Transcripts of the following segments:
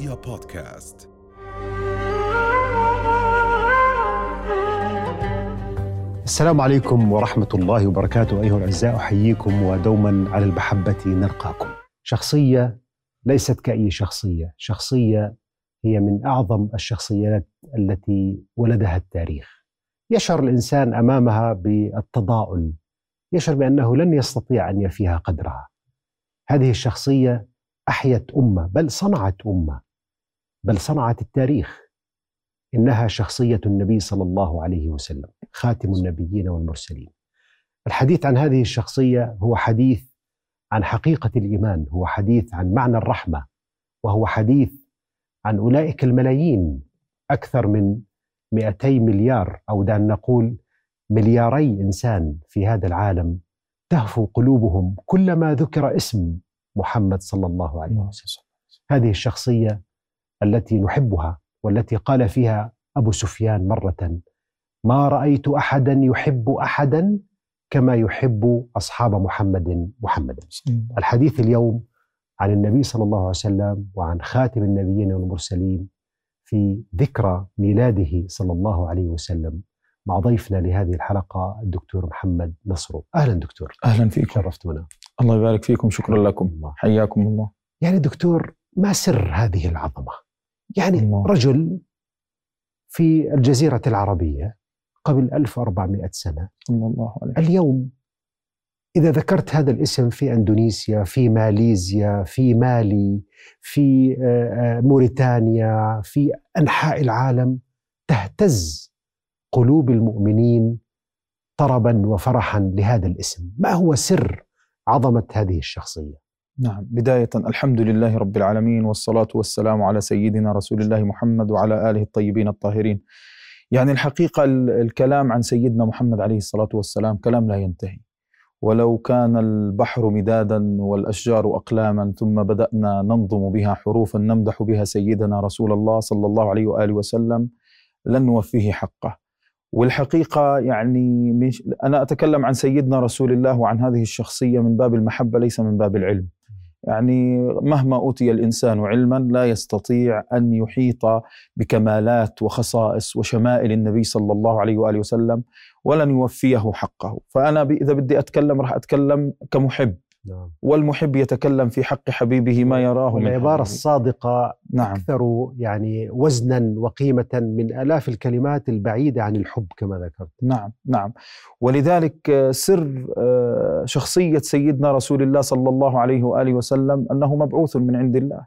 رؤيا بودكاست. السلام عليكم ورحمة الله وبركاته. أيها الأعزاء أحييكم ودوما على المحبة نلقاكم شخصية ليست كأي شخصية. شخصية هي من أعظم الشخصيات التي ولدها التاريخ. يشعر الإنسان أمامها بالتضاؤل. يشعر بأنه لن يستطيع أن يفيها قدرها. هذه الشخصية أحيت أمة بل صنعت أمة. بل صنعت التاريخ إنها شخصية النبي صلى الله عليه وسلم خاتم النبيين والمرسلين. الحديث عن هذه الشخصية هو حديث عن حقيقة الإيمان هو حديث عن معنى الرحمة وهو حديث عن أولئك الملايين أكثر من 200 مليار أو دعنا نقول ملياري إنسان في هذا العالم تهفو قلوبهم كلما ذكر اسم محمد صلى الله عليه وسلم. هذه الشخصية التي نحبها والتي قال فيها أبو سفيان مرة ما رأيت أحدا يحب أحدا كما يحب أصحاب محمد محمدا الحديث اليوم عن النبي صلى الله عليه وسلم وعن خاتم النبيين والمرسلين في ذكرى ميلاده صلى الله عليه وسلم. مع ضيفنا لهذه الحلقة الدكتور محمد نصرو أهلا دكتور. أهلا فيكم. شرفتونا الله يبارك فيكم. شكرا لكم. الله. حياكم الله. يعني دكتور ما سر هذه العظمة؟ يعني الله. رجل في الجزيرة العربية قبل 1400 سنة. الله عليه اليوم إذا ذكرت هذا الاسم في أندونيسيا في ماليزيا في مالي في آه، آه، موريتانيا في أنحاء العالم تهتز قلوب المؤمنين طربا وفرحا لهذا الاسم. ما هو سر عظمة هذه الشخصية؟ نعم. بداية الحمد لله رب العالمين والصلاة والسلام على سيدنا رسول الله محمد وعلى آله الطيبين الطاهرين. يعني الحقيقة ال- الكلام عن سيدنا محمد عليه الصلاة والسلام كلام لا ينتهي. ولو كان البحر مدادا والأشجار أقلاما ثم بدأنا ننظم بها حروفا نمدح بها سيدنا رسول الله صلى الله عليه وآله وسلم لن نوفيه حقه. والحقيقة يعني مش أنا أتكلم عن سيدنا رسول الله وعن هذه الشخصية من باب المحبة ليس من باب العلم. يعني مهما أوتي الإنسان علما لا يستطيع أن يحيط بكمالات وخصائص وشمائل النبي صلى الله عليه وآله وسلم ولن يوفيه حقه. فأنا ب- إذا بدي أتكلم راح أتكلم كمحب. نعم. والمحب يتكلم في حق حبيبه ما يراه من والعبارة حبيبه. الصادقة نعم. أكثر يعني وزنا وقيمة من آلاف الكلمات البعيدة عن الحب كما ذكرت. نعم نعم. ولذلك سر آه، شخصية سيدنا رسول الله صلى الله عليه وآله وسلم أنه مبعوث من عند الله.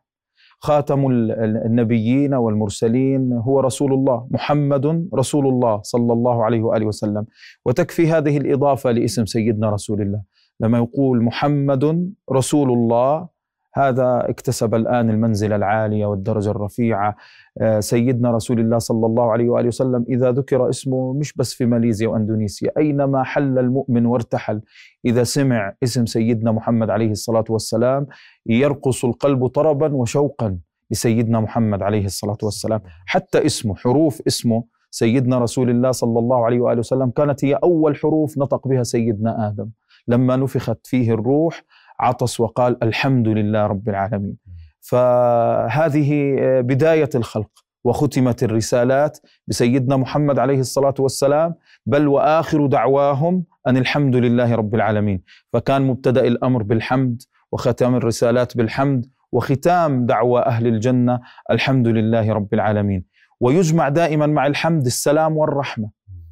خاتم ال- ال- النبيين والمرسلين هو رسول الله محمد رسول الله صلى الله عليه وآله وسلم. وتكفي هذه الإضافة لاسم سيدنا رسول الله. لما يقول محمد رسول الله هذا اكتسب الآن المنزلة العالية والدرجة الرفيعة. آه، سيدنا رسول الله صلى الله عليه وآله وسلم إذا ذكر اسمه مش بس في ماليزيا وأندونيسيا أينما حل المؤمن وارتحل. إذا سمع اسم سيدنا محمد عليه الصلاة والسلام يرقص القلب طربا وشوقا لسيدنا محمد عليه الصلاة والسلام. حتى اسمه حروف اسمه سيدنا رسول الله صلى الله عليه وآله وسلم كانت هي أول حروف نطق بها سيدنا آدم. لما نفخت فيه الروح عطس وقال الحمد لله رب العالمين. فهذه بداية الخلق وختمت الرسالات بسيدنا محمد عليه الصلاة والسلام بل وآخر دعواهم أن الحمد لله رب العالمين. فكان مبتدأ الأمر بالحمد وختام الرسالات بالحمد وختام دعوى أهل الجنة الحمد لله رب العالمين. ويجمع دائما مع الحمد السلام والرحمة.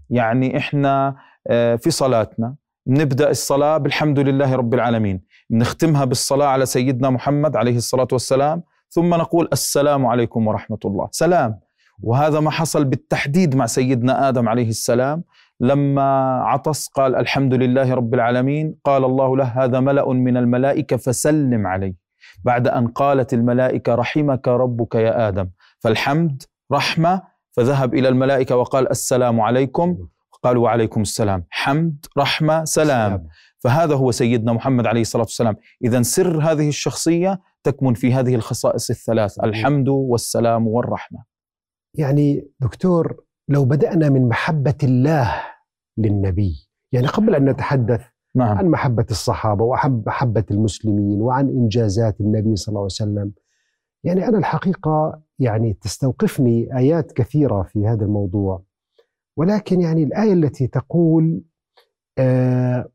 يعني إحنا آه، في صلاتنا نبدأ الصلاة بالحمد لله رب العالمين. نختمها بالصلاة على سيدنا محمد عليه الصلاة والسلام ثم نقول السلام عليكم ورحمة الله. سلام. وهذا ما حصل بالتحديد مع سيدنا آدم عليه السلام. لما عطس قال الحمد لله رب العالمين قال الله له هذا ملأ من الملائكة فسلم عليه. بعد أن قالت الملائكة رحمك ربك يا آدم فالحمد رحمة فذهب إلى الملائكة وقال السلام عليكم. قالوا وعليكم السلام. حمد رحمة سلام. فهذا هو سيدنا محمد عليه الصلاة والسلام. إذا سر هذه الشخصية تكمن في هذه الخصائص الثلاث الحمد والسلام والرحمة. يعني دكتور لو بدأنا من محبة الله للنبي يعني قبل أن نتحدث نعم. عن محبة الصحابة وعن محبة المسلمين وعن إنجازات النبي صلى الله عليه وسلم يعني أنا الحقيقة يعني تستوقفني آيات كثيرة في هذا الموضوع. ولكن يعني الآية التي تقول آه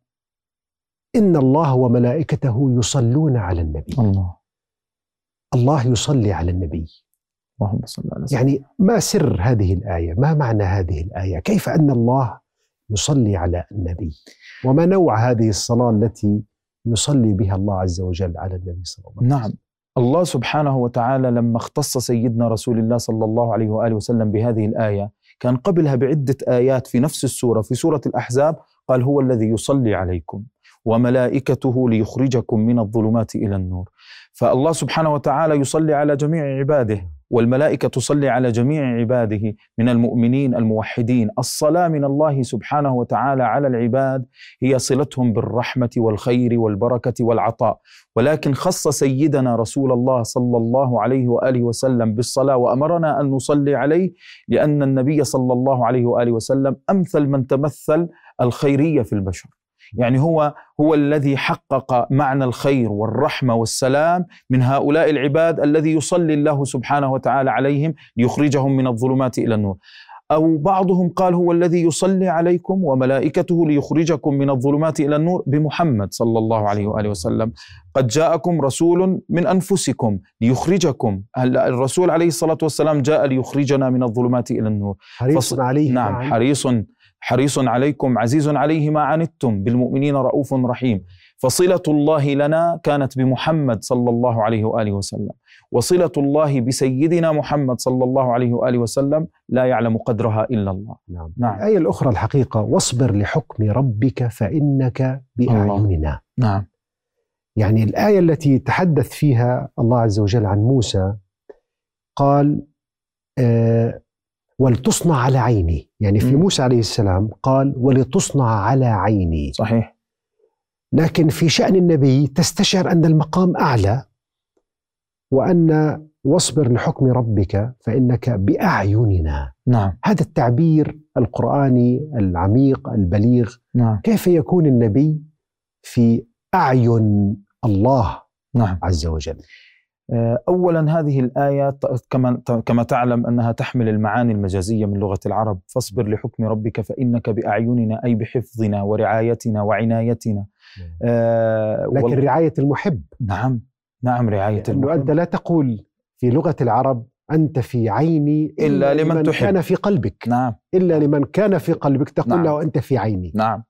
إن الله وملائكته يصلون على النبي. الله. الله يصلي على النبي. اللهم صل على سيدنا يعني ما سر هذه الآية؟ ما معنى هذه الآية؟ كيف أن الله يصلي على النبي؟ وما نوع هذه الصلاة التي يصلي بها الله عز وجل على النبي صلى الله عليه وسلم؟ نعم. الله سبحانه وتعالى لما اختص سيدنا رسول الله صلى الله عليه وآله وسلم بهذه الآية كان قبلها بعدة آيات في نفس السورة في سورة الأحزاب قال هو الذي يصلي عليكم وملائكته ليخرجكم من الظلمات إلى النور. فالله سبحانه وتعالى يصلي على جميع عباده. والملائكة تصلي على جميع عباده من المؤمنين الموحدين. الصلاة من الله سبحانه وتعالى على العباد هي صلتهم بالرحمة والخير والبركة والعطاء. ولكن خص سيدنا رسول الله صلى الله عليه وآله وسلم بالصلاة وأمرنا أن نصلي عليه لأن النبي صلى الله عليه وآله وسلم أمثل من تمثل الخيرية في البشر. يعني هو هو الذي حقق معنى الخير والرحمة والسلام من هؤلاء العباد الذي يصلي الله سبحانه وتعالى عليهم ليخرجهم من الظلمات إلى النور. أو بعضهم قال هو الذي يصلي عليكم وملائكته ليخرجكم من الظلمات إلى النور بمحمد صلى الله عليه وآله وسلم. قد جاءكم رسول من أنفسكم ليخرجكم. الرسول عليه الصلاة والسلام جاء ليخرجنا من الظلمات إلى النور؟ حريص فص- عليه نعم معاً. حريص حريص عليكم عزيز عليه ما عنتم بالمؤمنين رؤوف رحيم. فصلة الله لنا كانت بمحمد صلى الله عليه وآله وسلم. وصلة الله بسيدنا محمد صلى الله عليه وآله وسلم لا يعلم قدرها إلا الله. نعم. نعم. الآية الأخرى الحقيقة واصبر لحكم ربك فإنك بأعيننا. نعم. يعني الآية التي تحدث فيها الله عز وجل عن موسى قال آه ولتصنع على عيني. يعني في مم. موسى عليه السلام قال ولتصنع على عيني. صحيح. لكن في شأن النبي تستشعر أن المقام أعلى وأن واصبر لحكم ربك فإنك بأعيننا. نعم. هذا التعبير القرآني العميق البليغ. نعم. كيف يكون النبي في أعين الله نعم. عز وجل؟ اولا هذه الآية كما كما تعلم أنها تحمل المعاني المجازية من لغة العرب. فاصبر لحكم ربك فإنك بأعيننا أي بحفظنا ورعايتنا وعنايتنا. آه، لكن وال- رعاية المحب. نعم. نعم رعاية المحب أنت لا تقول في لغة العرب أنت في عيني إلا لمن تحب. كان في قلبك. نعم. إلا لمن كان في قلبك. تقول نعم. له أنت في عيني. نعم.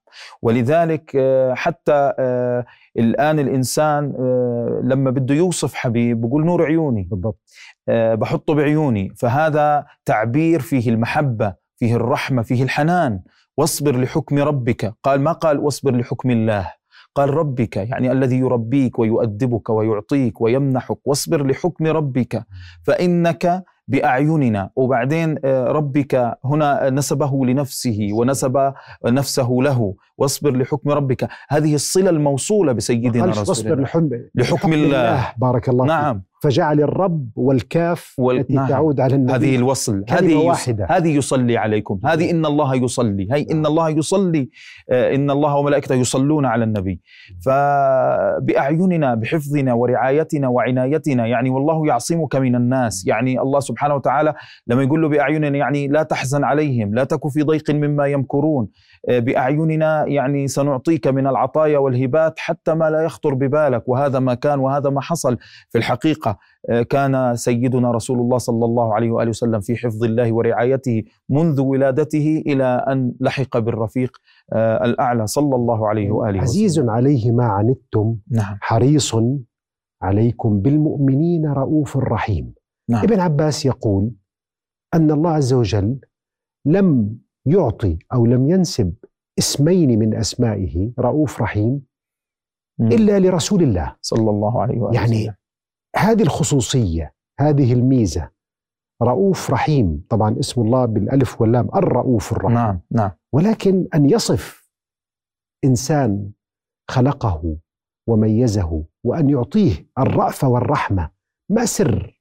ولذلك آه، حتى آه، الآن الإنسان آه، لما بده يوصف حبيب بقول نور عيوني. بالضبط. بحطه بعيوني. فهذا تعبير فيه المحبة فيه الرحمة فيه الحنان. واصبر لحكم ربك. قال ما قال واصبر لحكم الله؟ قال ربك يعني الذي يربيك ويؤدبك ويعطيك ويمنحك واصبر لحكم ربك فإنك بأعيننا. وبعدين آه، ربك هنا نسبه لنفسه ونسب نفسه له. واصبر لحكم ربك. هذه الصلة الموصولة بسيدنا رسول واصبر الله لحكم, لحكم الله. بارك الله. نعم. فجعل الرب والكاف وال- التي نعم. تعود على النبي. هذه الوصل. كلمة هذه يص- واحدة. هذه يصلي عليكم. هذه إن الله يصلي. هي إن الله يصلي آه، إن الله وملائكته يصلون على النبي. فبأعيننا بحفظنا ورعايتنا وعنايتنا يعني والله يعصمك من الناس. يعني الله سبحانه وتعالى لما يقول له بأعيننا يعني لا تحزن عليهم لا تك في ضيق مما يمكرون. آه، بأعيننا يعني سنعطيك من العطايا والهبات حتى ما لا يخطر ببالك. وهذا ما كان وهذا ما حصل في الحقيقة. كان سيدنا رسول الله صلى الله عليه وآله وسلم في حفظ الله ورعايته منذ ولادته إلى أن لحق بالرفيق آه، الأعلى صلى الله عليه وآله عزيز وسلم. عليه ما عنتم نعم حريص عليكم بالمؤمنين رؤوف رحيم نعم ابن عباس يقول أن الله عز وجل لم يعطي أو لم ينسب اسمين من أسمائه رؤوف رحيم. إلا لرسول الله صلى الله عليه وآله يعني. هذه الخصوصية هذه الميزة. رؤوف رحيم طبعا اسم الله بالألف واللام الرؤوف الرحيم. نعم نعم. ولكن أن يصف إنسان خلقه وميزه وأن يعطيه الرأفة والرحمة ما سر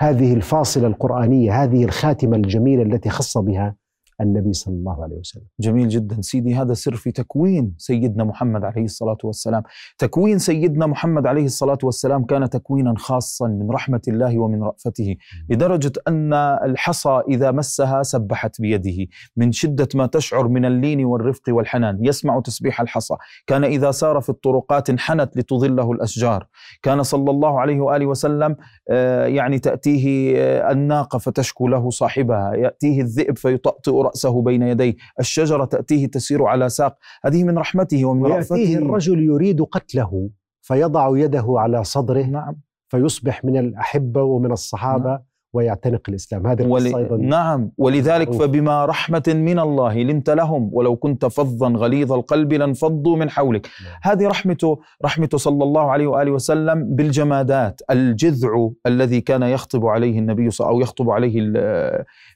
هذه الفاصلة القرآنية هذه الخاتمة الجميلة التي خص بها النبي صلى الله عليه وسلم. جميل جدا. سيدي هذا سر في تكوين سيدنا محمد عليه الصلاة والسلام. تكوين سيدنا محمد عليه الصلاة والسلام كان تكوينا خاصا من رحمة الله ومن رأفته لدرجة أن الحصى إذا مسها سبحت بيده. من شدة ما تشعر من اللين والرفق والحنان. يسمع تسبيح الحصى. كان إذا سار في الطرقات انحنت لتظله الأشجار. كان صلى الله عليه وآله وسلم آه، يعني تأتيه آه، الناقة فتشكو له صاحبها. يأتيه الذئب فيطأطئ رأسه بين يديه. الشجرة تأتيه تسير على ساق. هذه من رحمته ومن رأفته الرجل يريد قتله فيضع يده على صدره نعم. فيصبح من الأحبة ومن الصحابة ويعتنق الإسلام. هذه القصة ول... أيضا نعم. ولذلك معروف. فبما رحمة من الله لنت لهم ولو كنت فظا غليظ القلب لانفضوا من حولك. نعم. هذه رحمته رحمته صلى الله عليه وآله وسلم بالجمادات. الجذع الذي كان يخطب عليه النبي صلى أو يخطب عليه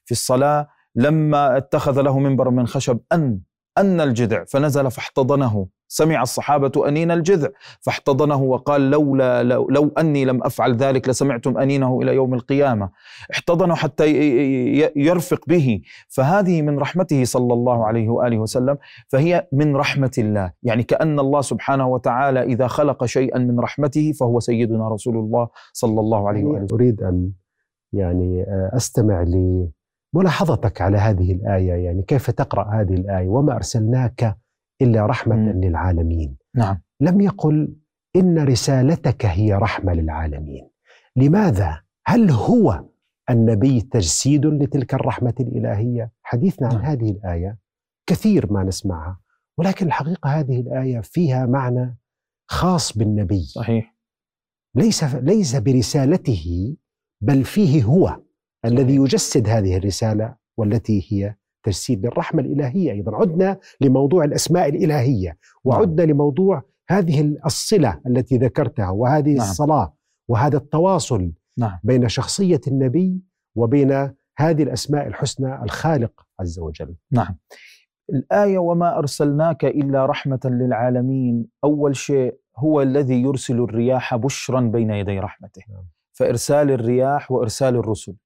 في الصلاة لما اتخذ له منبر من خشب أن أن الجذع فنزل فاحتضنه. سمع الصحابة أنين الجذع فاحتضنه وقال لولا لو, لو أني لم أفعل ذلك لسمعتم أنينه إلى يوم القيامة. احتضنه حتى يرفق به. فهذه من رحمته صلى الله عليه وآله وسلم. فهي من رحمة الله. يعني كأن الله سبحانه وتعالى إذا خلق شيئا من رحمته فهو سيدنا رسول الله صلى الله عليه وآله وسلم. أريد أن يعني آه، أستمع لملاحظتك على هذه الآية يعني كيف تقرأ هذه الآية وما أرسلناك إلا رحمة مم. للعالمين نعم لم يقل إن رسالتك هي رحمة للعالمين لماذا؟ هل هو النبي تجسيد لتلك الرحمة الإلهية؟ حديثنا عن نعم. هذه الآية كثير ما نسمعها ولكن الحقيقة هذه الآية فيها معنى خاص بالنبي صحيح ليس ليس برسالته بل فيه هو الذي يجسد هذه الرسالة والتي هي تجسيد للرحمة الإلهية أيضا. عدنا لموضوع الأسماء الإلهية وعدنا لموضوع هذه الصلة التي ذكرتها وهذه نعم. الصلاة وهذا التواصل نعم. بين شخصية النبي وبين هذه الأسماء الحسنى الخالق عز وجل. نعم. الآية وما أرسلناك إلا رحمة للعالمين أول شيء هو الذي يرسل الرياح بشرا بين يدي رحمته. نعم. فإرسال الرياح وإرسال الرسل.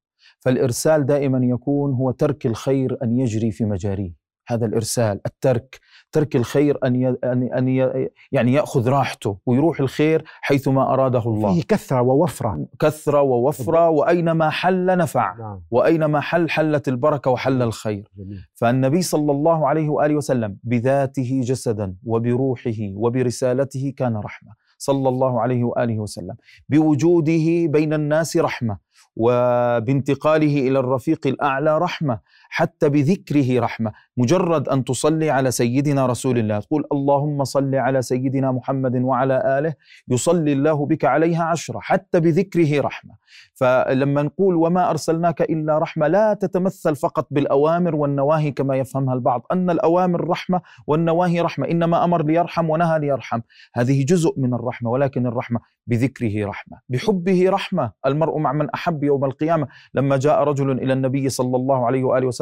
فالإرسال دائما يكون هو ترك الخير أن يجري في مجاريه. هذا الإرسال الترك ترك الخير أن ي... أن أن ي... يعني يأخذ راحته ويروح الخير حيثما أراده الله. فيه كثرة ووفرة. كثرة ووفرة وأينما حل نفع. نعم. وأينما حل حلت البركة وحل الخير. جميل. فالنبي صلى الله عليه وآله وسلم بذاته جسدا وبروحه وبرسالته كان رحمة. صلى الله عليه وآله وسلم. بوجوده بين الناس رحمة. وبانتقاله إلى الرفيق الأعلى رحمة. حتى بذكره رحمة. مجرد أن تصلي على سيدنا رسول الله تقول اللهم صل على سيدنا محمد وعلى آله يصلي الله بك عليها عشرة حتى بذكره رحمة. فلما نقول وما أرسلناك إلا رحمة لا تتمثل فقط بالأوامر والنواهي كما يفهمها البعض. أن الأوامر رحمة والنواهي رحمة إنما أمر ليرحم ونهى ليرحم. هذه جزء من الرحمة ولكن الرحمة بذكره رحمة. بحبه رحمة. المرء مع من أحب يوم القيامة. لما جاء رجل إلى النبي صلى الله عليه وآله وسلم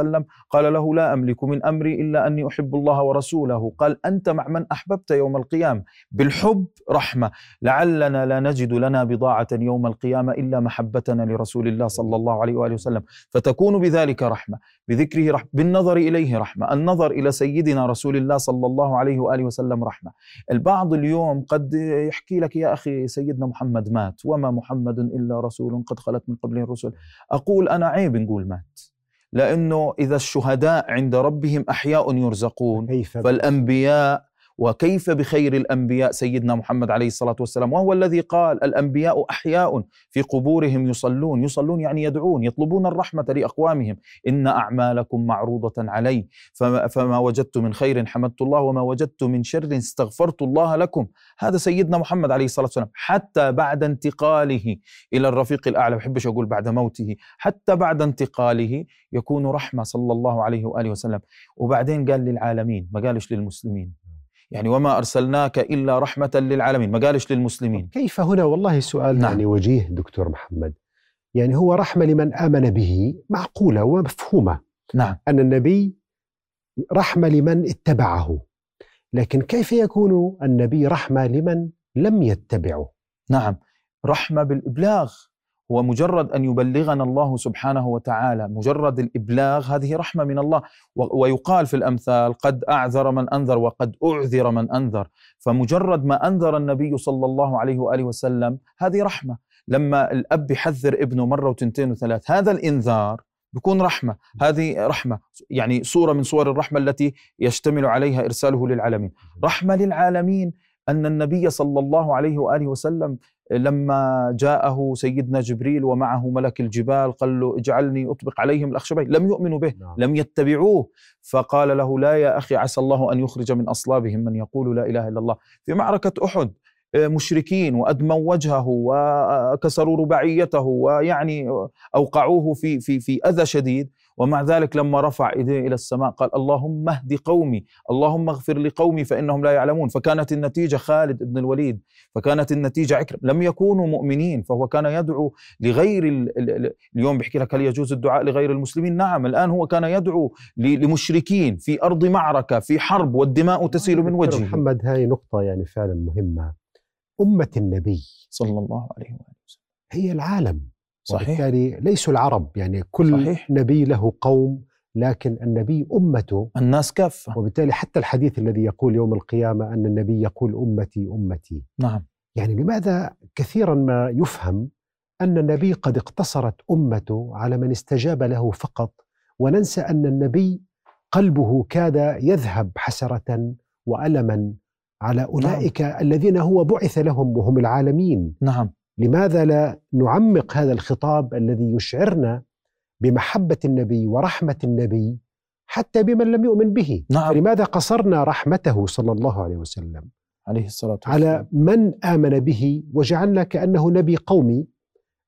قال له لا أملك من أمري إلا أني أحب الله ورسوله. قال أنت مع من أحببت يوم القيامة؟ بالحب رحمة. لعلنا لا نجد لنا بضاعة يوم القيامة إلا محبتنا لرسول الله صلى الله عليه وآله وسلم. فتكون بذلك رحمة بذكره رحمه بالنظر إليه رحمة. النظر إلى سيدنا رسول الله صلى الله عليه وآله وسلم رحمة. البعض اليوم قد يحكي لك يا أخي سيدنا محمد مات وما محمد إلا رسول قد خلت من قبله الرسل. أقول أنا عيب نقول مات. لأنه إذا الشهداء عند ربهم أحياء يرزقون. كيف فالأنبياء وكيف بخير الأنبياء سيدنا محمد عليه الصلاة والسلام؟ وهو الذي قال الأنبياء أحياء في قبورهم يصلون يصلون يعني يدعون يطلبون الرحمة لأقوامهم. إن أعمالكم معروضة علي. فما, فما وجدت من خير حمدت الله وما وجدت من شر استغفرت الله لكم. هذا سيدنا محمد عليه الصلاة والسلام. حتى بعد انتقاله إلى الرفيق الأعلى بحبش أقول بعد موته حتى بعد انتقاله يكون رحمة صلى الله عليه وآله وسلم. وبعدين قال للعالمين ما قالش للمسلمين. يعني وما ارسلناك الا رحمه للعالمين. ما قالش للمسلمين. كيف هنا؟ والله سؤال نعم. يعني وجيه دكتور محمد. يعني هو رحمة لمن آمن به معقولة ومفهومة. نعم. أن النبي رحمة لمن اتبعه. لكن كيف يكون النبي رحمة لمن لم يتبعه؟ نعم. رحمة بالإبلاغ. هو مجرد أن يبلغنا الله سبحانه وتعالى مجرد الإبلاغ هذه رحمة من الله. ويقال في الأمثال قد أعذر من أنذر وقد أعذر من أنذر. فمجرد ما أنذر النبي صلى الله عليه وآله وسلم هذه رحمة. لما الأب يحذر ابنه مرة وتنتين وثلاث هذا الإنذار بيكون رحمة. هذه رحمة. يعني صوره من صور الرحمة التي يشتمل عليها إرساله للعالمين. رحمة للعالمين. أن النبي صلى الله عليه وآله وسلم لما جاءه سيدنا جبريل ومعه ملك الجبال قال له اجعلني أطبق عليهم الاخشبين لم يؤمنوا به نعم. لم يتبعوه. فقال له لا يا أخي عسى الله أن يخرج من أصلابهم من يقول لا إله إلا الله. في معركة أحد آه، مشركين وأدموا وجهه وكسروا رباعيته ويعني أوقعوه في في في أذى شديد ومع ذلك لما رفع إيديه إلى السماء قال اللهم اهد قومي اللهم اغفر لقومي فإنهم لا يعلمون. فكانت النتيجة خالد بن الوليد فكانت النتيجة عكرم. لم يكونوا مؤمنين فهو كان يدعو لغير ال ال ال اليوم بيحكي لك هل يجوز الدعاء لغير المسلمين؟ نعم الآن هو كان يدعو لمشركين في أرض معركة في حرب والدماء تسيل من وجهه. محمد هاي نقطة يعني فعلا مهمة. أمة النبي صلى الله عليه وآله وسلم. هي العالم. صحيح. وبالتالي ليسوا العرب يعني كل صحيح. نبي له قوم لكن النبي أمته. الناس كافة. وبالتالي حتى الحديث الذي يقول يوم القيامة أن النبي يقول أمتي أمتي. نعم. يعني لماذا كثيرا ما يفهم أن النبي قد اقتصرت أمته على من استجاب له فقط وننسى أن النبي قلبه كاد يذهب حسرة وألما على أولئك الذين هو بعث لهم وهم العالمين. نعم. لماذا لا نعمق هذا الخطاب الذي يشعرنا بمحبة النبي ورحمة النبي حتى بمن لم يؤمن به؟ نعم. فلماذا قصرنا رحمته صلى الله عليه وسلم عليه الصلاة والسلام. على من آمن به وجعلنا كأنه نبي قومي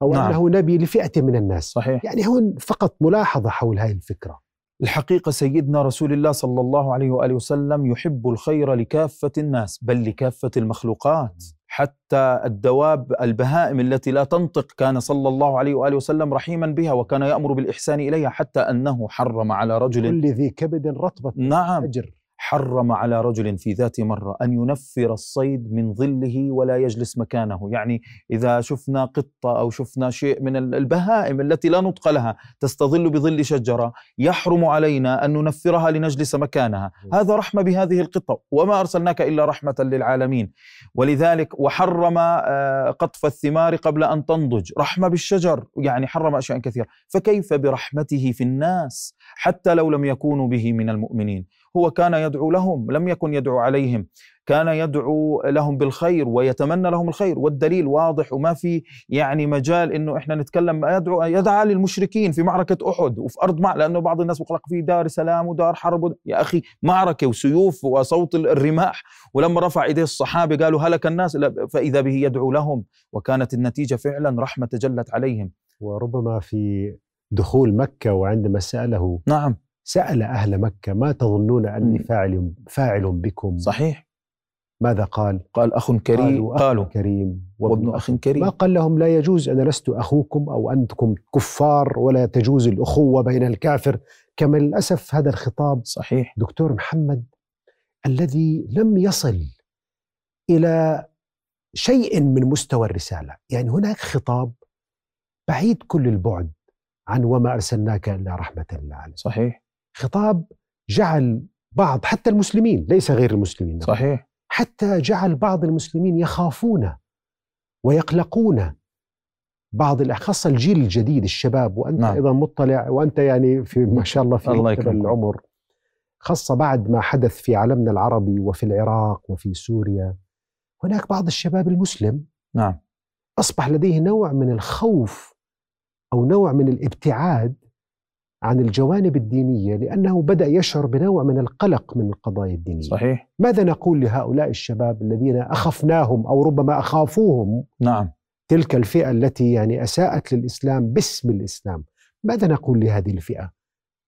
أو نعم. أنه نبي لفئة من الناس؟ صحيح. يعني هون فقط ملاحظة حول هذه الفكرة. الحقيقة سيدنا رسول الله صلى الله عليه وآله وسلم يحب الخير لكافة الناس بل لكافة المخلوقات. حتى الدواب البهائم التي لا تنطق كان صلى الله عليه وآله وسلم رحيما بها وكان يأمر بالإحسان إليها حتى أنه حرم على رجل. كل ذي كبد رطبة نعم. أجر. حرم على رجل في ذات مرة أن ينفر الصيد من ظله ولا يجلس مكانه. يعني إذا شفنا قطة أو شفنا شيء من البهائم التي لا نطق لها تستظل بظل شجرة يحرم علينا أن ننفرها لنجلس مكانها. هذا رحمة بهذه القطة. وما أرسلناك إلا رحمة للعالمين. ولذلك وحرم آه، قطف الثمار قبل أن تنضج. رحمة بالشجر. يعني حرم أشياء كثيرة. فكيف برحمته في الناس حتى لو لم يكونوا به من المؤمنين؟ هو كان يدعو لهم لم يكن يدعو عليهم. كان يدعو لهم بالخير ويتمنى لهم الخير والدليل واضح وما في يعني مجال إنه إحنا نتكلم. يدعو يدعى للمشركين في معركة أحد وفي أرض مع لأنه بعض الناس بيقول في دار سلام ودار حرب. ود- يا أخي معركة وسيوف وصوت الرماح. ولما رفع إيديه الصحابة قالوا هلك الناس. فإذا به يدعو لهم. وكانت النتيجة فعلا رحمة تجلت عليهم. وربما في دخول مكة وعندما سأله نعم. سأل أهل مكة ما تظنون أني. فاعل فاعل بكم؟ صحيح. ماذا قال؟ قال اخ كريم قالوا, أخ قالوا. كريم. وابن اخ كريم. ما قال لهم؟ لا يجوز أنا لست أخوكم أو أنتم كفار ولا تجوز الأخوة بين الكافر. كما للأسف هذا الخطاب صحيح. دكتور محمد الذي لم يصل إلى شيء من مستوى الرسالة. يعني هناك خطاب بعيد كل البعد عن وما أرسلناك إلا رحمة للعالمين. صحيح. خطاب جعل بعض حتى المسلمين ليس غير المسلمين صحيح حتى جعل بعض المسلمين يخافون ويقلقون بعض خاصة الجيل الجديد الشباب وأنت نعم. نعم. أيضا مطلع وأنت يعني في ما شاء الله في الله. العمر خاصة بعد ما حدث في عالمنا العربي وفي العراق وفي سوريا هناك بعض الشباب المسلم نعم أصبح لديه نوع من الخوف أو نوع من الابتعاد عن الجوانب الدينية لأنه بدأ يشعر بنوع من القلق من القضايا الدينية. صحيح. ماذا نقول لهؤلاء الشباب الذين أخفناهم أو ربما أخافوهم؟ نعم. تلك الفئة التي يعني أساءت للإسلام باسم الإسلام. ماذا نقول لهذه الفئة؟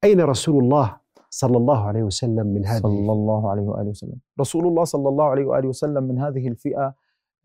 أين رسول الله صلى الله عليه وسلم من هذه صلى الله عليه وآله وسلم. رسول الله صلى الله عليه وآله وسلم من هذه الفئة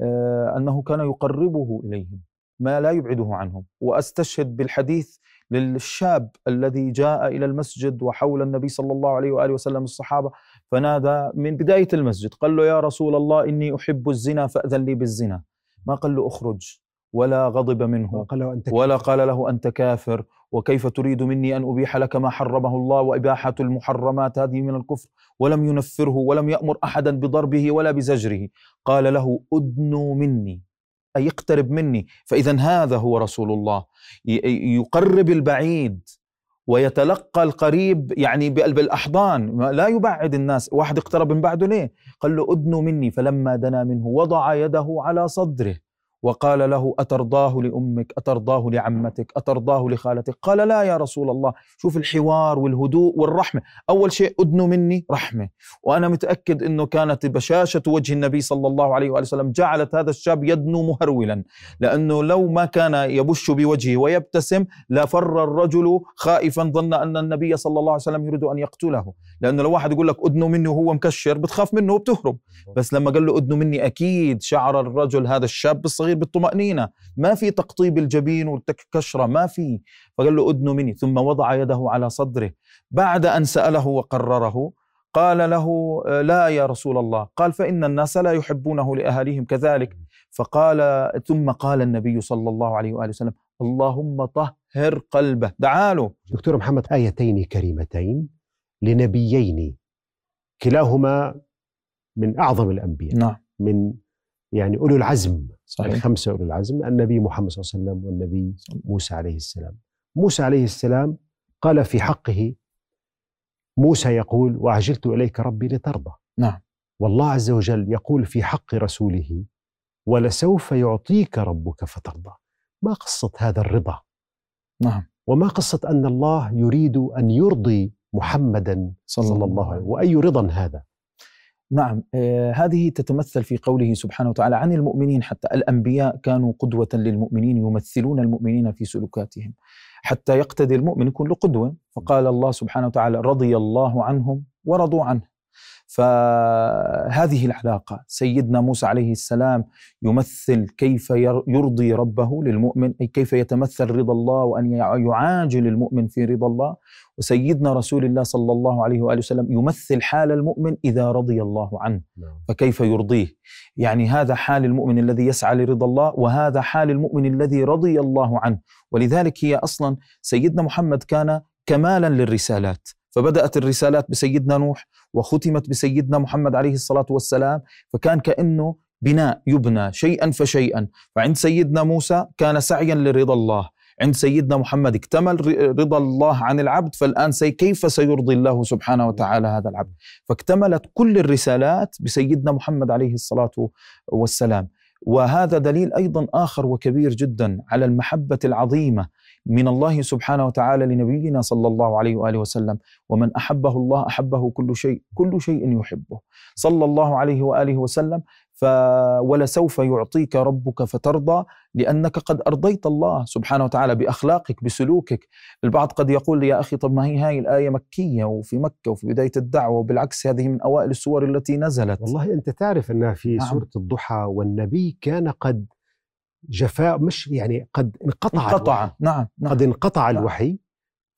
آه، أنه كان يقربه إليهم ما لا يبعده عنهم. وأستشهد بالحديث للشاب الذي جاء إلى المسجد وحول النبي صلى الله عليه وآله وسلم الصحابة فنادى من بداية المسجد قال له يا رسول الله إني أحب الزنا فأذن لي بالزنا. ما قال له أخرج ولا غضب منه ولا قال له أنت كافر وكيف تريد مني أن أبيح لك ما حرمه الله وإباحة المحرمات هذه من الكفر؟ ولم ينفره ولم يأمر أحدا بضربه ولا بزجره. قال له أدنوا مني. أي اقترب مني. فإذا هذا هو رسول الله. يقرب البعيد ويتلقى القريب يعني بال- بالأحضان لا يبعد الناس. واحد اقترب من بعده ليه؟ قال له أدنوا مني. فلما دنا منه وضع يده على صدره. وقال له أترضاه لأمك أترضاه لعمتك أترضاه لخالتك. قال لا يا رسول الله. شوف الحوار والهدوء والرحمة. أول شيء أدنوا مني رحمة. وأنا متأكد أنه كانت بشاشة وجه النبي صلى الله عليه وآله وسلم. جعلت هذا الشاب يدنو مهرولا. لأنه لو ما كان يبش بوجهه ويبتسم لفر الرجل خائفا ظن أن النبي صلى الله عليه وسلم يريد أن يقتله. لأنه لو واحد يقول لك أدنوا مني وهو مكشر بتخاف منه وبتهرب. بس لما قال له أدنوا مني أكيد شعر الرجل هذا الشاب الصغير بالطمأنينة. ما في تقطيب الجبين والكشرة ما في. فقال له أدنوا مني ثم وضع يده على صدره. بعد أن سأله وقرره قال له آه، لا يا رسول الله. قال فإن الناس لا يحبونه لأهاليهم كذلك. فقال ثم قال النبي صلى الله عليه وآله وسلم اللهم طهر قلبه. دعاله دكتور محمد آيتين كريمتين. لنبيين كلاهما من أعظم الأنبياء نعم. من يعني أولو العزم صحيح. الخمسة أولو العزم النبي محمد صلى الله عليه وسلم والنبي موسى عليه السلام. موسى عليه السلام قال في حقه موسى يقول وعجلت إليك ربي لترضى. نعم. والله عز وجل يقول في حق رسوله ولسوف يعطيك ربك فترضى. ما قصة هذا الرضا؟ نعم. وما قصة أن الله يريد أن يرضي محمدا صلى الله عليه وسلم. وأي رضا هذا؟ نعم آه هذه تتمثل في قوله سبحانه وتعالى عن المؤمنين حتى الأنبياء كانوا قدوة للمؤمنين يمثلون المؤمنين في سلوكاتهم. حتى يقتدي المؤمن يكون له قدوة. فقال الله سبحانه وتعالى رضي الله عنهم ورضوا عنه. فهذه العلاقة سيدنا موسى عليه السلام يمثل كيف ير- يرضي ربه للمؤمن أي كيف يتمثل رضا الله وأن يع- يعاجل المؤمن في رضا الله. وسيدنا رسول الله صلى الله عليه وآله وسلم يمثل حال المؤمن إذا رضي الله عنه. فكيف يرضيه؟ يعني هذا حال المؤمن الذي يسعى لرضا الله وهذا حال المؤمن الذي رضي الله عنه. ولذلك هي أصلا سيدنا محمد كان كمالا للرسالات. فبدأت الرسالات بسيدنا نوح وختمت بسيدنا محمد عليه الصلاة والسلام فكان كأنه بناء يبنى شيئا فشيئا. فعند سيدنا موسى كان سعيا لرضا الله. عند سيدنا محمد اكتمل رضا الله عن العبد فالآن سي كيف سيرضي الله سبحانه وتعالى هذا العبد؟ فاكتملت كل الرسالات بسيدنا محمد عليه الصلاة والسلام. وهذا دليل أيضا آخر وكبير جدا على المحبة العظيمة من الله سبحانه وتعالى لنبينا صلى الله عليه وآله وسلم. ومن أحبه الله أحبه كل شيء كل شيء يحبه. صلى الله عليه وآله وسلم. ف ولسوف يعطيك ربك فترضى لأنك قد أرضيت الله سبحانه وتعالى بأخلاقك بسلوكك. البعض قد يقول يا أخي طب ما هي هاي الآية مكية وفي مكة وفي بداية الدعوة وبالعكس هذه من أوائل السور التي نزلت. والله أنت تعرف أنها في نعم. سورة الضحى والنبي كان قد جفاء مش يعني قد انقطع انقطع الوحي. نعم نعم قد انقطع نعم. الوحي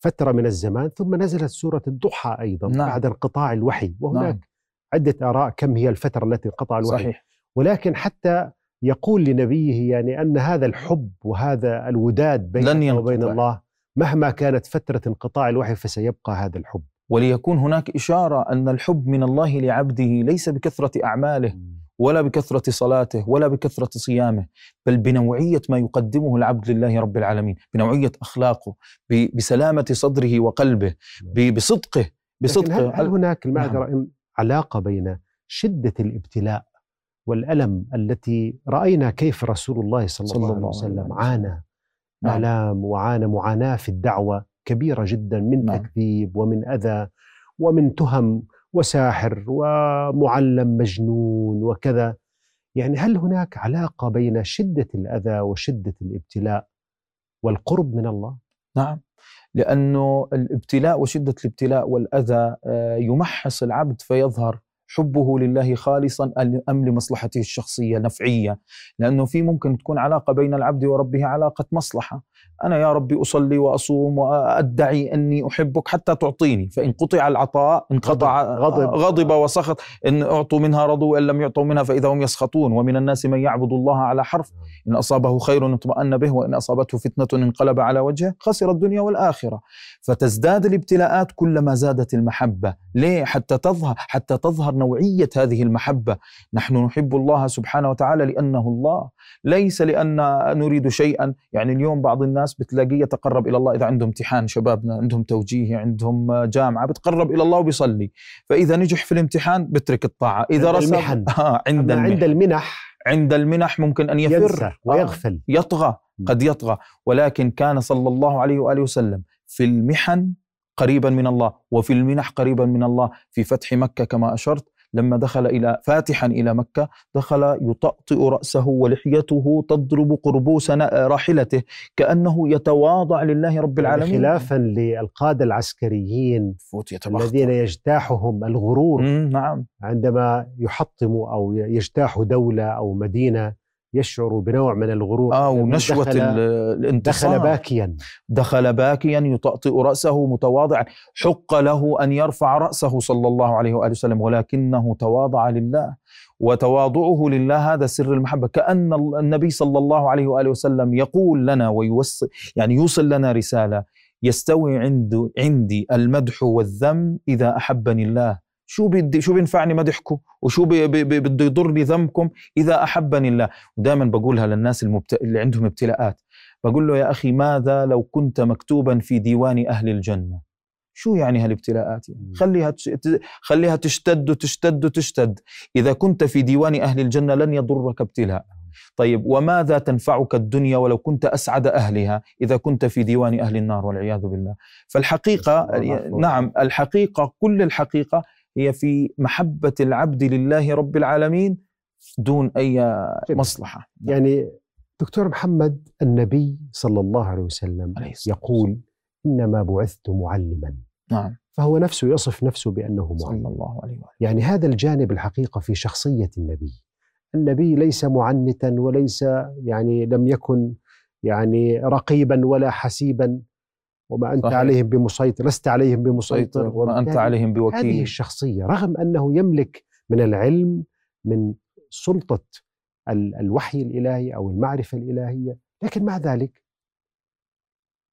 فترة من الزمان ثم نزلت سورة الضحى أيضا نعم. بعد انقطاع الوحي وهناك نعم. عدة آراء كم هي الفترة التي انقطع الوحي صحيح ولكن حتى يقول لنبيه يعني أن هذا الحب وهذا الوداد لن بينك وبين. الله مهما كانت فترة انقطاع الوحي فسيبقى هذا الحب وليكون هناك إشارة أن الحب من الله لعبده ليس بكثرة أعماله ولا بكثرة صلاته ولا بكثرة صيامه بل بنوعية ما يقدمه العبد لله رب العالمين بنوعية أخلاقه بسلامة صدره وقلبه ب- بصدقه بصدقه هل, هل هناك نعم. المعذرة علاقة بين شدة الابتلاء والألم التي رأينا كيف رسول الله صلى, صلى الله عليه الله وسلم عليه وسلم. عانى نعم. آلام وعانى معاناة في الدعوة كبيرة جدا من نعم. تكذيب ومن أذى ومن تهم وساحر ومعلم مجنون وكذا. يعني هل هناك علاقة بين شدة الأذى وشدة الابتلاء والقرب من الله؟ نعم لأنه الابتلاء وشدة الابتلاء والأذى آه، يمحص العبد فيظهر حبه لله خالصا أم لمصلحته الشخصية نفعية لأنه في ممكن تكون علاقة بين العبد وربه علاقة مصلحة. أنا يا ربي أصلي وأصوم وأدعي أني أحبك حتى تعطيني. فإن قطع العطاء انقطع غضب, غضب. وسخط إن أعطوا منها رضوا وإن لم يعطوا منها فإذا هم يسخطون. ومن الناس من يعبد الله على حرف إن أصابه خير اطمأن به وإن أصابته فتنة انقلب على وجهه خسر الدنيا والآخرة. فتزداد الابتلاءات كلما زادت المحبة. ليه؟ حتى تظهر حتى تظهر نوعية هذه المحبة. نحن نحب الله سبحانه وتعالى لأنه الله. ليس لأن نريد شيئا. يعني اليوم بعض الناس بتلاقيه يتقرب إلى الله إذا عنده امتحان شبابنا عندهم توجيه عندهم جامعة بتقرب إلى الله وبيصلي. فإذا نجح في الامتحان بترك الطاعة. إذا رسب المحن. آه عند المحن. عند المنح. عند المنح ممكن أن يفر. ينسى ويغفل. آه يطغى قد يطغى. ولكن كان صلى الله عليه وآله وسلم في المحن قريبا من الله وفي المنح قريبا من الله في فتح مكة كما أشرت لما دخل إلى فاتحا إلى مكة دخل يطأطئ رأسه ولحيته تضرب قربوس راحلته كأنه يتواضع لله رب يعني العالمين. خلافا للقادة العسكريين الذين يجتاحهم الغرور. نعم. عندما يحطموا أو يجتاحوا دولة أو مدينة يشعر بنوع من الغرور. آه ونشوة دخل, الانتصار دخل باكيا. دخل باكيا يطأطئ رأسه متواضعا. حق له أن يرفع رأسه صلى الله عليه وآله وسلم ولكنه تواضع لله. وتواضعه لله هذا سر المحبة. كأن النبي صلى الله عليه وآله وسلم يقول لنا ويوصل يعني يوصل لنا رسالة يستوي عند عندي المدح والذم إذا أحبني الله. شو بدي شو بينفعني مدحكم وشو بده يضرني ذمكم إذا أحبني الله؟ ودائما بقولها للناس المبت... اللي عندهم ابتلاءات. بقول له يا أخي ماذا لو كنت مكتوبا في ديوان أهل الجنة؟ شو يعني هالابتلاءات؟ يعني؟ خليها. خليها تشتد وتشتد وتشتد. إذا كنت في ديوان أهل الجنة لن يضرك ابتلاء. طيب وماذا تنفعك الدنيا ولو كنت أسعد أهلها إذا كنت في ديوان أهل النار والعياذ بالله؟ فالحقيقة نعم الحقيقة كل الحقيقة هي في محبة العبد لله رب العالمين دون أي مصلحة. يعني دكتور محمد النبي صلى الله عليه وسلم عليه يقول إنما بعثت معلما. نعم. فهو نفسه يصف نفسه بأنه معلم. صلى الله عليه وسلم. يعني هذا الجانب الحقيقة في شخصية النبي. النبي ليس معنتا وليس يعني لم يكن يعني رقيبا ولا حسيبا. وما أنت صحيح. عليهم بمسيطر لست عليهم بمسيطر. وما أنت عليهم بوكيل. هذه الشخصية رغم أنه يملك من العلم من سلطة الوحي الإلهي أو المعرفة الإلهية لكن مع ذلك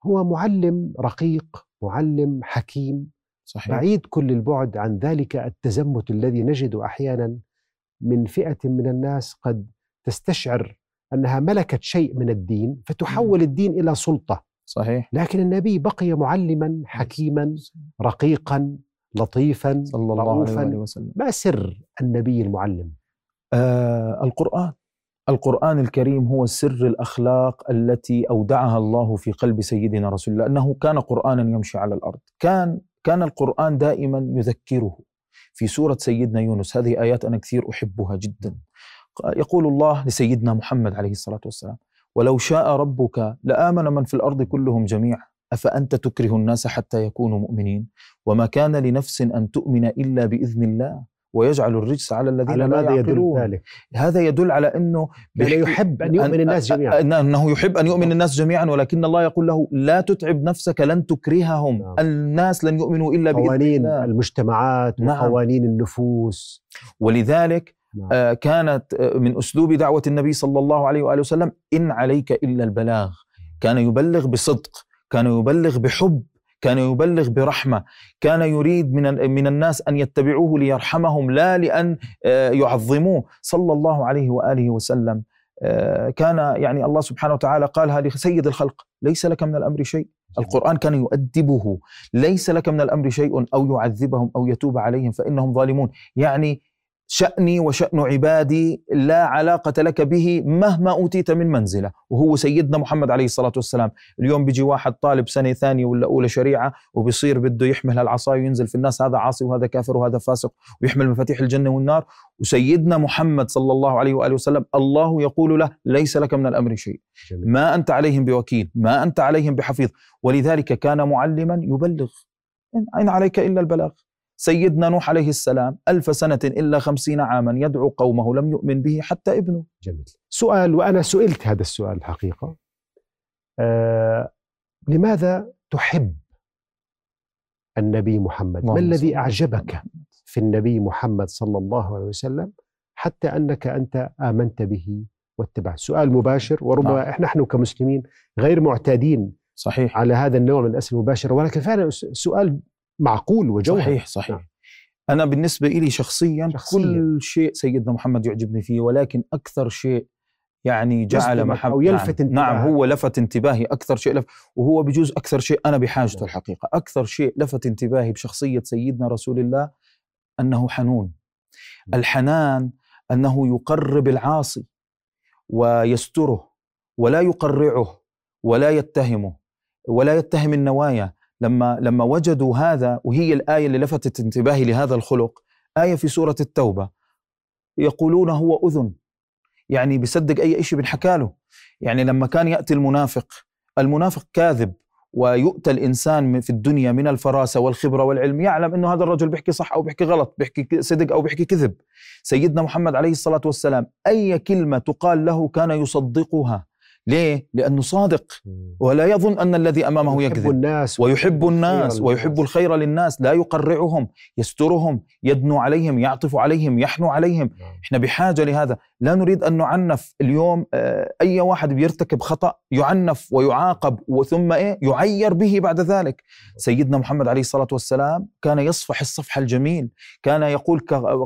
هو معلم رقيق معلم حكيم. صحيح. بعيد كل البعد عن ذلك التزمت الذي نجده أحيانا من فئة من الناس قد تستشعر أنها ملكت شيء من الدين فتحول الدين إلى سلطة. صحيح. لكن النبي بقي معلما حكيما رقيقا لطيفا صلى الله عليه وسلم. ما سر النبي المعلم؟ آه القرآن. القرآن الكريم هو سر الأخلاق التي أودعها الله في قلب سيدنا رسول الله أنه كان قرآنا يمشي على الأرض. كان كان القرآن دائما يذكره. في سورة سيدنا يونس هذه آيات أنا كثير أحبها جدا. يقول الله لسيدنا محمد عليه الصلاة والسلام ولو شاء ربك لآمن من في الأرض كلهم جميعا أفأنت تكره الناس حتى يكونوا مؤمنين وما كان لنفس أن تؤمن إلا بإذن الله ويجعل الرجس على الذين على لا يعقلون ذلك. هذا يدل على أنه يعني يحب أن يؤمن الناس جميعا انه يحب أن يؤمن الناس جميعا ولكن الله يقول له لا تتعب نفسك لن تكرههم نعم. الناس لن يؤمنوا إلا بإذن قوانين المجتمعات نعم. وقوانين النفوس ولذلك. آه كانت آه، من أسلوب دعوة النبي صلى الله عليه وآله وسلم إن عليك إلا البلاغ. كان يبلغ بصدق كان يبلغ بحب كان يبلغ برحمة. كان يريد من من الناس أن يتبعوه ليرحمهم لا لأن آه، يعظموه. صلى الله عليه وآله وسلم. كان يعني الله سبحانه وتعالى قالها لسيد الخلق ليس لك من الأمر شيء. القرآن كان يؤدبه. ليس لك من الأمر شيء أو يعذبهم أو يتوب عليهم فإنهم ظالمون. يعني شأني وشأن عبادي لا علاقة لك به مهما أوتيت من منزلة. وهو سيدنا محمد عليه الصلاة والسلام. اليوم بيجي واحد طالب سنة ثانية ولا أولى شريعة وبيصير بده يحمل هالعصاية وينزل في الناس هذا عاصي وهذا كافر وهذا فاسق ويحمل مفاتيح الجنة والنار. وسيدنا محمد صلى الله عليه وآله وسلم الله يقول له ليس لك من الأمر شيء. ما أنت عليهم بوكيل ما أنت عليهم بحفيظ. ولذلك كان معلما يبلغ. إن عليك إلا البلاغ. سيدنا نوح عليه السلام ألف سنة إلا خمسين عاما يدعو قومه لم يؤمن به حتى ابنه. جميل. سؤال وأنا سئلت هذا السؤال الحقيقة آه لماذا تحب النبي محمد؟ ما الذي أعجبك في النبي محمد صلى الله عليه وسلم حتى أنك أنت آمنت به واتبعت سؤال مباشر وربما نعم. نحن كمسلمين غير معتادين صحيح. على هذا النوع من الأسئلة المباشرة ولكن فعلا سؤال معقول وجوهر صحيح صحيح. نعم. أنا بالنسبة لي شخصيا, شخصيا. كل شيء سيدنا محمد يعجبني فيه ولكن أكثر شيء يعني جعل محبة أو يلفت نعم, نعم هو لفت انتباهي أكثر شيء لف وهو بجوز أكثر شيء أنا بحاجته نعم. الحقيقة. أكثر شيء لفت انتباهي بشخصية سيدنا رسول الله أنه حنون. نعم. الحنان أنه يقرب العاصي ويستره ولا يقرعه ولا يتهمه ولا يتهم النوايا. لما لما وجدوا هذا وهي الآية اللي لفتت انتباهي لهذا الخلق آية في سورة التوبة. يقولون هو أذن. يعني بيصدق أي شيء بنحكى له. يعني لما كان يأتي المنافق المنافق كاذب ويؤتى الإنسان في الدنيا من الفراسة والخبرة والعلم يعلم إنه هذا الرجل بيحكي صح أو بيحكي غلط بيحكي صدق أو بيحكي كذب. سيدنا محمد عليه الصلاة والسلام أي كلمة تقال له كان يصدقها. ليه؟ لأنه صادق. ولا يظن أن الذي أمامه يكذب. يحب الناس ويحب الناس ويحب الخير للناس. لا يقرعهم يسترهم يدنو عليهم يعطف عليهم يحنو عليهم. نعم. إحنا بحاجة لهذا. لا نريد أن نعنف اليوم آه، أي واحد بيرتكب خطأ يعنف ويعاقب وثم إيه؟ يعير به بعد ذلك. سيدنا محمد عليه الصلاة والسلام كان يصفح الصفح الجميل. كان يقول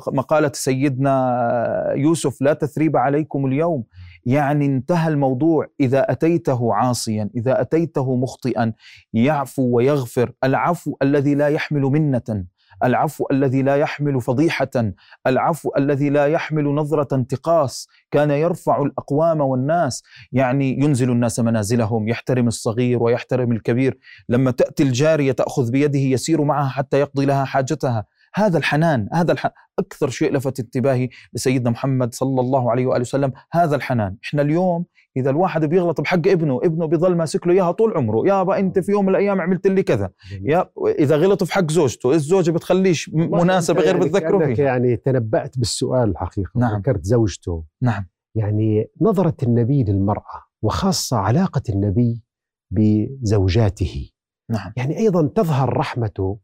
مقالة سيدنا يوسف لا تثريب عليكم اليوم. يعني انتهى الموضوع. إذا أتيته عاصيا إذا أتيته مخطئا يعفو ويغفر. العفو الذي لا يحمل منة. العفو الذي لا يحمل فضيحة. العفو الذي لا يحمل نظرة انتقاص. كان يرفع الأقوام والناس. يعني ينزل الناس منازلهم. يحترم الصغير ويحترم الكبير. لما تأتي الجارية تأخذ بيده يسير معها حتى يقضي لها حاجتها. هذا الحنان هذا الحنان أكثر شيء لفت انتباهي لسيدنا محمد صلى الله عليه وآله وسلم هذا الحنان. إحنا اليوم إذا الواحد بيغلط بحق ابنه ابنه بيظل ماسك له إياها طول عمره. يابا أنت في يوم من الأيام عملت لي كذا. يا إذا غلط في حق زوجته الزوجة بتخليش مناسبة غير يعني بتذكره فيها. يعني تنبأت بالسؤال الحقيقة. نعم. ذكرت زوجته. نعم. يعني نظرة النبي للمرأة وخاصة علاقة النبي بزوجاته. نعم. يعني أيضا تظهر رحمته.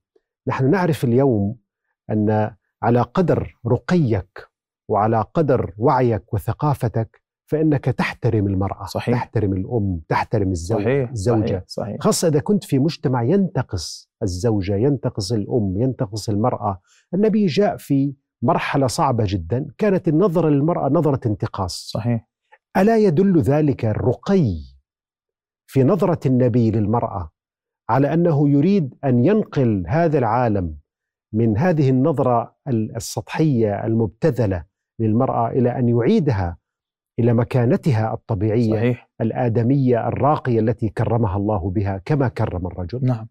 نحن نعرف اليوم أن على قدر رقيك وعلى قدر وعيك وثقافتك فإنك تحترم المرأة صحيح. تحترم الأم تحترم الزوج صحيح. الزوجة صحيح. صحيح. خاصة إذا كنت في مجتمع ينتقص الزوجة ينتقص الأم ينتقص المرأة النبي جاء في مرحلة صعبة جدا كانت النظره للمرأة نظرة انتقاص صحيح ألا يدل ذلك الرقي في نظرة النبي للمرأة على أنه يريد أن ينقل هذا العالم من هذه النظرة السطحية المبتذلة للمرأة إلى أن يعيدها إلى مكانتها الطبيعية صحيح. الآدمية الراقية التي كرمها الله بها كما كرم الرجل. نعم.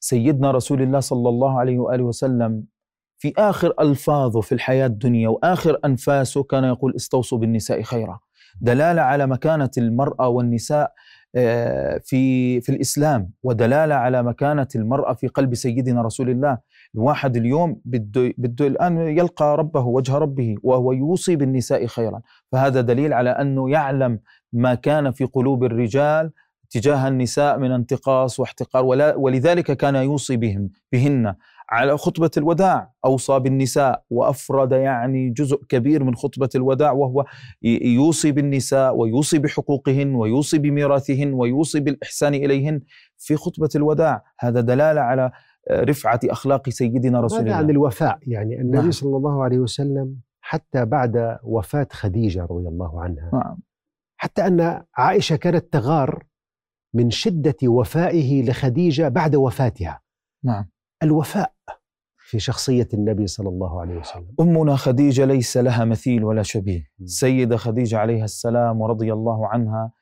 سيدنا رسول الله صلى الله عليه وآله وسلم في آخر ألفاظه في الحياة الدنيا وآخر أنفاسه كان يقول استوصوا بالنساء خيرا. دلالة على مكانة المرأة والنساء آه، في في الإسلام ودلالة على مكانة المرأة في قلب سيدنا رسول الله الواحد اليوم بده بده الآن يلقى ربه وجه ربه وهو يوصي بالنساء خيرا. فهذا دليل على أنه يعلم ما كان في قلوب الرجال تجاه النساء من انتقاص واحتقار ولا ولذلك كان يوصي بهم بهن. على خطبة الوداع أوصى بالنساء وأفرد يعني جزء كبير من خطبة الوداع وهو يوصي بالنساء ويوصي بحقوقهن ويوصي بميراثهن ويوصي بالإحسان إليهن في خطبة الوداع. هذا دلالة على رفعة أخلاق سيدنا رسول الله عن الوفاء؟ يعني النبي نعم. صلى الله عليه وسلم حتى بعد وفاة خديجة رضي الله عنها نعم. حتى أن عائشة كانت تغار من شدة وفائه لخديجة بعد وفاتها. نعم. الوفاء في شخصية النبي صلى الله عليه وسلم. أمنا خديجة ليس لها مثيل ولا شبيه. السيدة خديجة عليها السلام ورضي الله عنها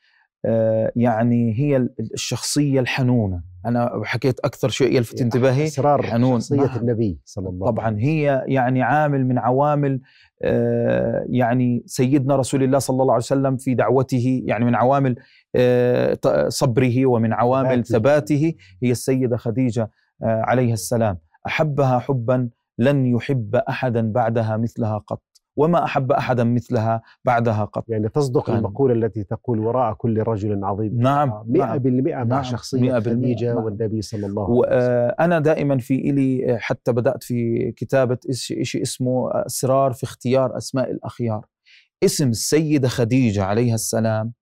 آه، يعني هي الشخصية الحنونة. أنا حكيت أكثر شيء يلفت انتباهي أسرار حنون. شخصية نعم. النبي صلى الله عليه وسلم. طبعا هي يعني عامل من عوامل آه، يعني سيدنا رسول الله صلى الله عليه وسلم في دعوته يعني من عوامل آه، صبره ومن عوامل ثباته. هي السيدة خديجة عليها السلام. أحبها حبا لن يحب احدا بعدها مثلها قط. وما أحب أحدا مثلها بعدها قط. يعني تصدق كان- المقولة التي تقول وراء كل رجل عظيم. نعم مئة نعم. بالمئة مع نعم، شخصية مئة بالمئة، خديجة نعم. والنبي صلى الله عليه وسلم. وأنا دائما في إلي حتى بدأت في كتابة شيء اسمه أسرار في اختيار أسماء الأخيار. اسم السيدة خديجة عليها السلام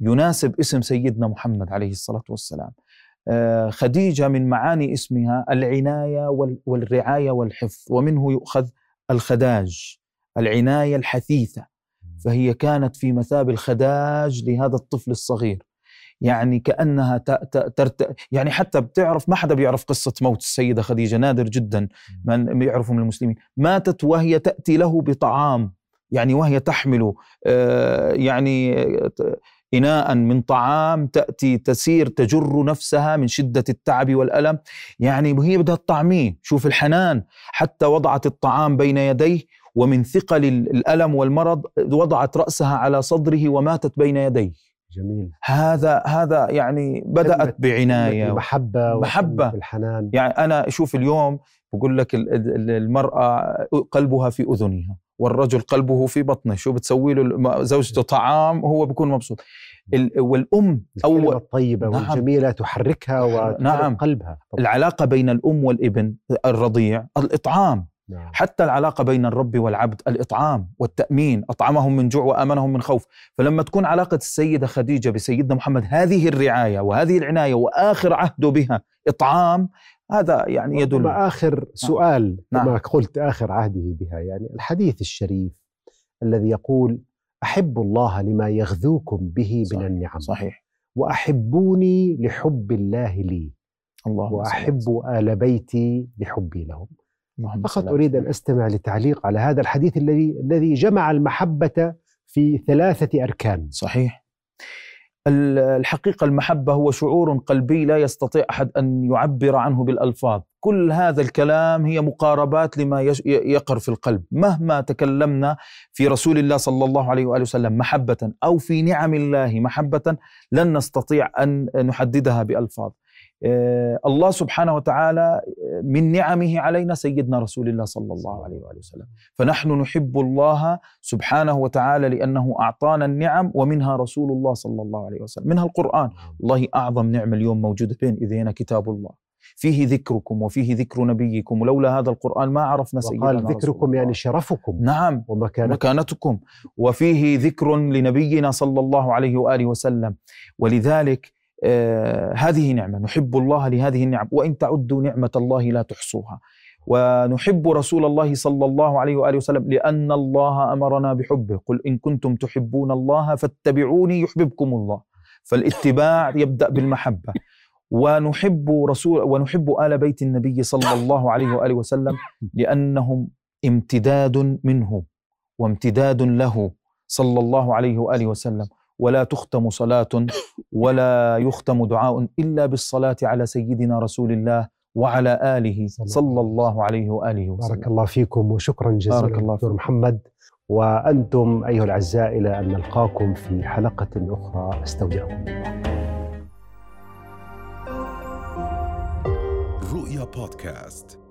يناسب اسم سيدنا محمد عليه الصلاة والسلام. آه، خديجة من معاني اسمها العناية وال- والرعاية والحفظ ومنه يؤخذ الخداج. العناية الحثيثة فهي كانت في مثاب الخداج لهذا الطفل الصغير. يعني كأنها. ترت... يعني حتى بتعرف ما حدا بيعرف قصة موت السيدة خديجة نادر جدا من يعرفه من المسلمين. ماتت وهي تأتي له بطعام يعني وهي تحمل آه، يعني آه، إناء من طعام تأتي تسير تجر نفسها من شدة التعب والألم. يعني وهي بدها تطعميه شوف الحنان حتى وضعت الطعام بين يديه ومن ثقل الألم والمرض وضعت رأسها على صدره وماتت بين يديه. جميل. هذا هذا يعني بدأت بعناية. المحبة محبة. الحنان يعني أنا أشوف اليوم بقول لك ال- ال- المرأة قلبها في أذنها والرجل قلبه في بطنه. شو بتسوي له؟ زوجته طعام وهو بيكون مبسوط. ال- والأم أول الطيبة نعم. والجميلة تحركها وتحرك نعم. قلبها. طبعاً. العلاقة بين الأم والابن الرضيع الإطعام. نعم. حتى العلاقة بين الرب والعبد الإطعام والتأمين أطعمهم من جوع وآمنهم من خوف فلما تكون علاقة السيدة خديجة بسيدنا محمد هذه الرعاية وهذه العناية وآخر عهده بها إطعام هذا يعني يدل آخر سؤال نعم. كما قلت آخر عهده بها يعني الحديث الشريف الذي يقول أحب الله لما يغذوكم به من صحيح. النعم صحيح وأحبوني لحب الله لي اللهم صل وأحب آل بيتي لحبي لهم فقط أريد أن أستمع لتعليق على هذا الحديث الذي الذي جمع المحبة في ثلاثة أركان. صحيح. ال- الحقيقة المحبة هو شعور قلبي لا يستطيع أحد أن يعبر عنه بالألفاظ. كل هذا الكلام هي مقاربات لما يقر في القلب. مهما تكلمنا في رسول الله صلى الله عليه وآله وسلم محبة أو في نعم الله محبة لن نستطيع أن نحددها بألفاظ. الله سبحانه وتعالى آه، من نعمه علينا سيدنا رسول الله صلى الله عليه وآله وسلم. فنحن نحب الله سبحانه وتعالى لأنه أعطانا النعم ومنها رسول الله صلى الله عليه وسلم. منها القرآن. والله أعظم نعمة اليوم موجودة بين إيدينا كتاب الله. فيه ذكركم وفيه ذكر نبيكم ولولا هذا القرآن ما عرفنا سيدنا وقال رسول ذكركم الله. يعني شرفكم. نعم. ومكانتكم. مكانتكم وفيه ذكر لنبينا صلى الله عليه وآله وسلم. ولذلك آه هذه نعمة نحب الله لهذه النعم وإن تعدوا نعمة الله لا تحصوها. ونحب رسول الله صلى الله عليه وآله وسلم لأن الله أمرنا بحبه. قل إن كنتم تحبون الله فاتبعوني يحببكم الله. فالاتباع يبدأ بالمحبة. ونحب رسول ونحب آل بيت النبي صلى الله عليه وآله وسلم لأنهم امتداد منه وامتداد له صلى الله عليه وآله وسلم. ولا تختم صلاة ولا يختم دعاء إلا بالصلاة على سيدنا رسول الله وعلى آله صلى الله عليه وآله وسلم. بارك الله فيكم وشكرا جزيلا بارك الله دكتور. محمد. وأنتم أيها الأعزاء إلى أن نلقاكم في حلقة أخرى. أستودعكم الله رؤيا بودكاست.